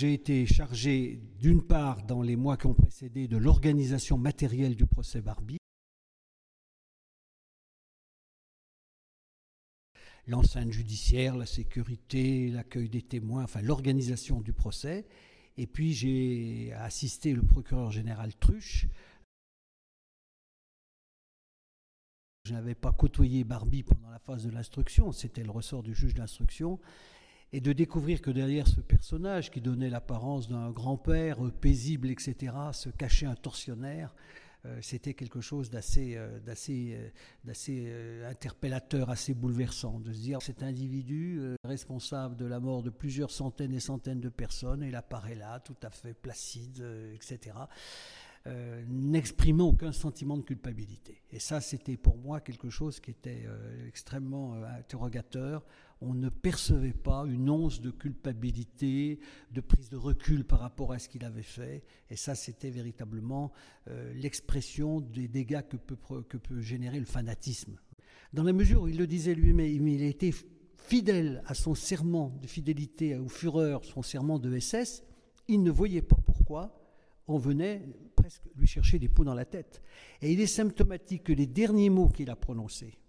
J'ai été chargé, d'une part, dans les mois qui ont précédé, de l'organisation matérielle du procès Barbie. L'enceinte judiciaire, la sécurité, l'accueil des témoins, enfin l'organisation du procès. Et puis j'ai assisté le procureur général Truche. Je n'avais pas côtoyé Barbie pendant la phase de l'instruction, c'était le ressort du juge d'instruction et de découvrir que derrière ce personnage qui donnait l'apparence d'un grand-père euh, paisible, etc., se cachait un tortionnaire, euh, c'était quelque chose d'assez, euh, d'assez, d'assez interpellateur, assez bouleversant, de se dire cet individu responsable de la mort de plusieurs centaines et centaines de personnes, il apparaît là, tout à fait placide, etc. n'exprimant aucun sentiment de culpabilité. Et ça, c'était pour moi quelque chose qui était extrêmement interrogateur on ne percevait pas une once de culpabilité, de prise de recul par rapport à ce qu'il avait fait. Et ça, c'était véritablement euh, l'expression des dégâts que peut, générer le fanatisme. Dans la mesure où il le disait lui-même, il était fidèle à son serment de fidélité au Führer, son serment de SS, il ne voyait pas pourquoi on venait presque lui chercher des poux dans la tête. Et il est symptomatique que les derniers mots qu'il a prononcés,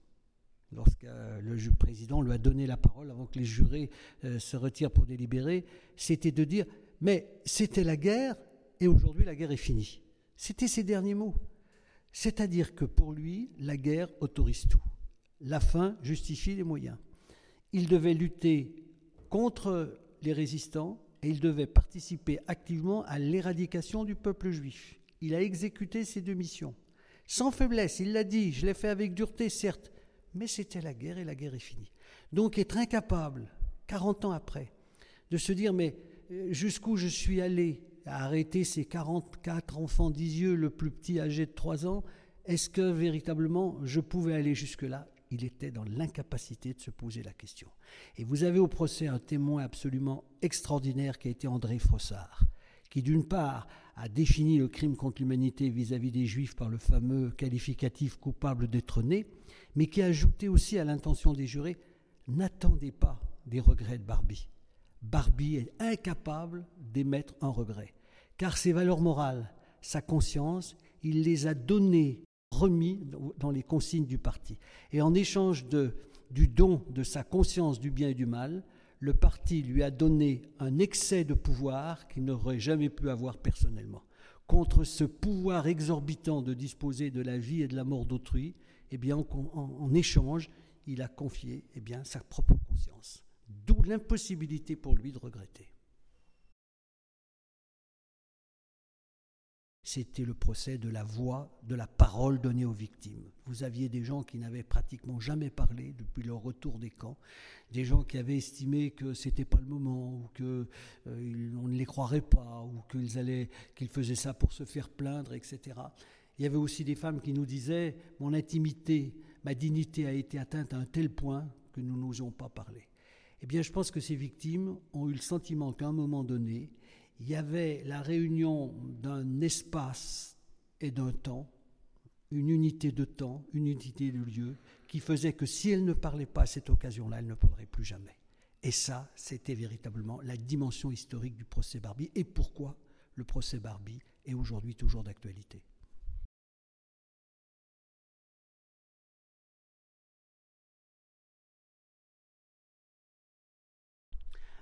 lorsque euh, le président lui a donné la parole avant que les jurés euh, se retirent pour délibérer, c'était de dire Mais c'était la guerre et aujourd'hui la guerre est finie. C'était ses derniers mots. C'est-à-dire que pour lui, la guerre autorise tout. La fin justifie les moyens. Il devait lutter contre les résistants et il devait participer activement à l'éradication du peuple juif. Il a exécuté ses deux missions. Sans faiblesse, il l'a dit, je l'ai fait avec dureté, certes, mais c'était la guerre et la guerre est finie. Donc être incapable, 40 ans après, de se dire mais euh, jusqu'où je suis allé à arrêter ces 44 enfants d'Isieux, le plus petit âgé de 3 ans, est-ce que véritablement je pouvais aller jusque-là? Il était dans l'incapacité de se poser la question. Et vous avez au procès un témoin absolument extraordinaire qui a été André Frossard, qui d'une part a défini le crime contre l'humanité vis-à-vis des Juifs par le fameux qualificatif coupable d'être né, mais qui a ajouté aussi à l'intention des jurés N'attendez pas des regrets de Barbie. Barbie est incapable d'émettre un regret, car ses valeurs morales, sa conscience, il les a données, remis dans les consignes du parti. Et en échange de, du don de sa conscience du bien et du mal, le parti lui a donné un excès de pouvoir qu'il n'aurait jamais pu avoir personnellement. Contre ce pouvoir exorbitant de disposer de la vie et de la mort d'autrui, eh bien, en, échange, il a confié eh sa propre conscience. D'où l'impossibilité pour lui de regretter. C'était le procès de la voix, de la parole donnée aux victimes. Vous aviez des gens qui n'avaient pratiquement jamais parlé depuis leur retour des camps, des gens qui avaient estimé que c'était pas le moment, ou que euh, ne les croirait pas, ou qu'ils qu'ils faisaient ça pour se faire plaindre, etc. Il y avait aussi des femmes qui nous disaient Mon intimité, ma dignité a été atteinte à un tel point que nous n'osons pas parler. Eh bien, je pense que ces victimes ont eu le sentiment qu'à un moment donné, il y avait la réunion d'un espace et d'un temps, une unité de temps, une unité de lieu, qui faisait que si elles ne parlaient pas à cette occasion-là, elles ne parleraient plus jamais. Et ça, c'était véritablement la dimension historique du procès Barbie et pourquoi le procès Barbie est aujourd'hui toujours d'actualité.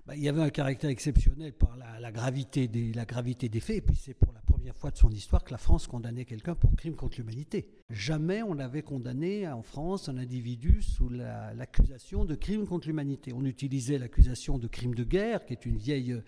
Bah, il y avait un caractère exceptionnel par la, gravité des, faits, et puis c'est pour la première fois de son histoire que la France condamnait quelqu'un pour crime contre l'humanité. Jamais on n'avait condamné en France un individu sous l'accusation de crime contre l'humanité. On utilisait l'accusation de crime de guerre, qui est une vieille,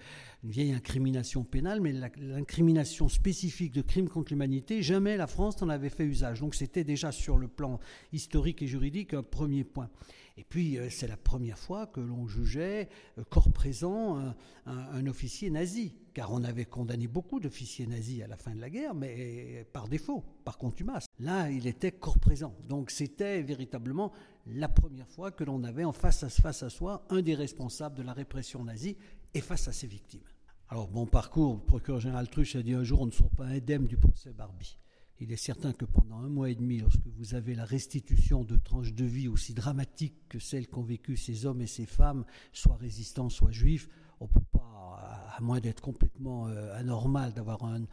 une vieille incrimination pénale, mais l'incrimination spécifique de crime contre l'humanité, jamais la France n'en avait fait usage. Donc c'était déjà sur le plan historique et juridique un premier point. Et puis, euh, c'est la première fois que l'on jugeait euh, corps présent un, un, officier nazi, car on avait condamné beaucoup d'officiers nazis à la fin de la guerre, mais par défaut, par contumace. Là, il était corps présent. Donc, c'était véritablement la première fois que l'on avait en face à, face à soi un des responsables de la répression nazie et face à ses victimes. Alors, mon parcours, le procureur général Truche a dit un jour on ne sort pas indemne du procès Barbie. Il est certain que pendant un mois et demi, lorsque vous avez la restitution de tranches de vie aussi dramatiques que celles qu'ont vécues ces hommes et ces femmes, soit résistants, soit juifs, on ne peut pas, à moins d'être complètement euh, anormal, d'avoir un,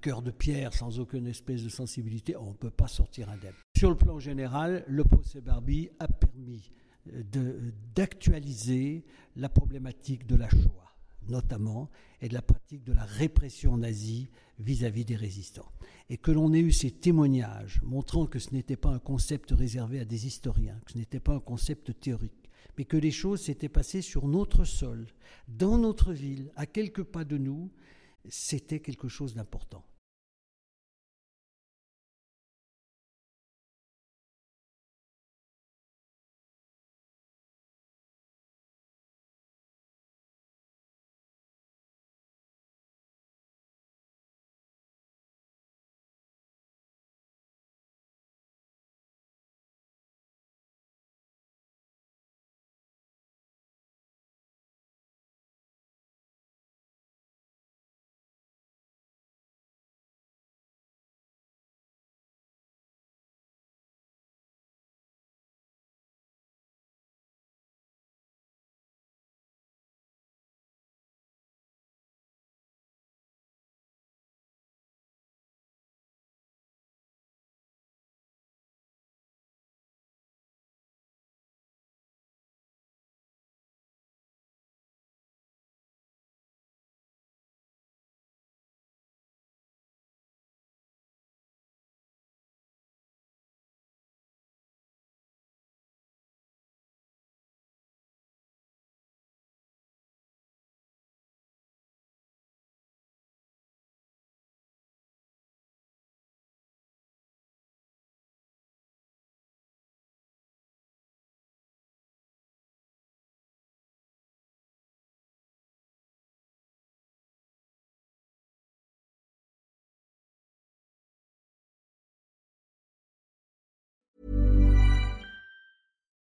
cœur de pierre sans aucune espèce de sensibilité, on ne peut pas sortir indemne. Sur le plan général, le procès Barbie a permis euh, d'actualiser la problématique de la Shoah notamment, et de la pratique de la répression nazie vis-à-vis des résistants. Et que l'on ait eu ces témoignages montrant que ce n'était pas un concept réservé à des historiens, que ce n'était pas un concept théorique, mais que les choses s'étaient passées sur notre sol, dans notre ville, à quelques pas de nous, c'était quelque chose d'important.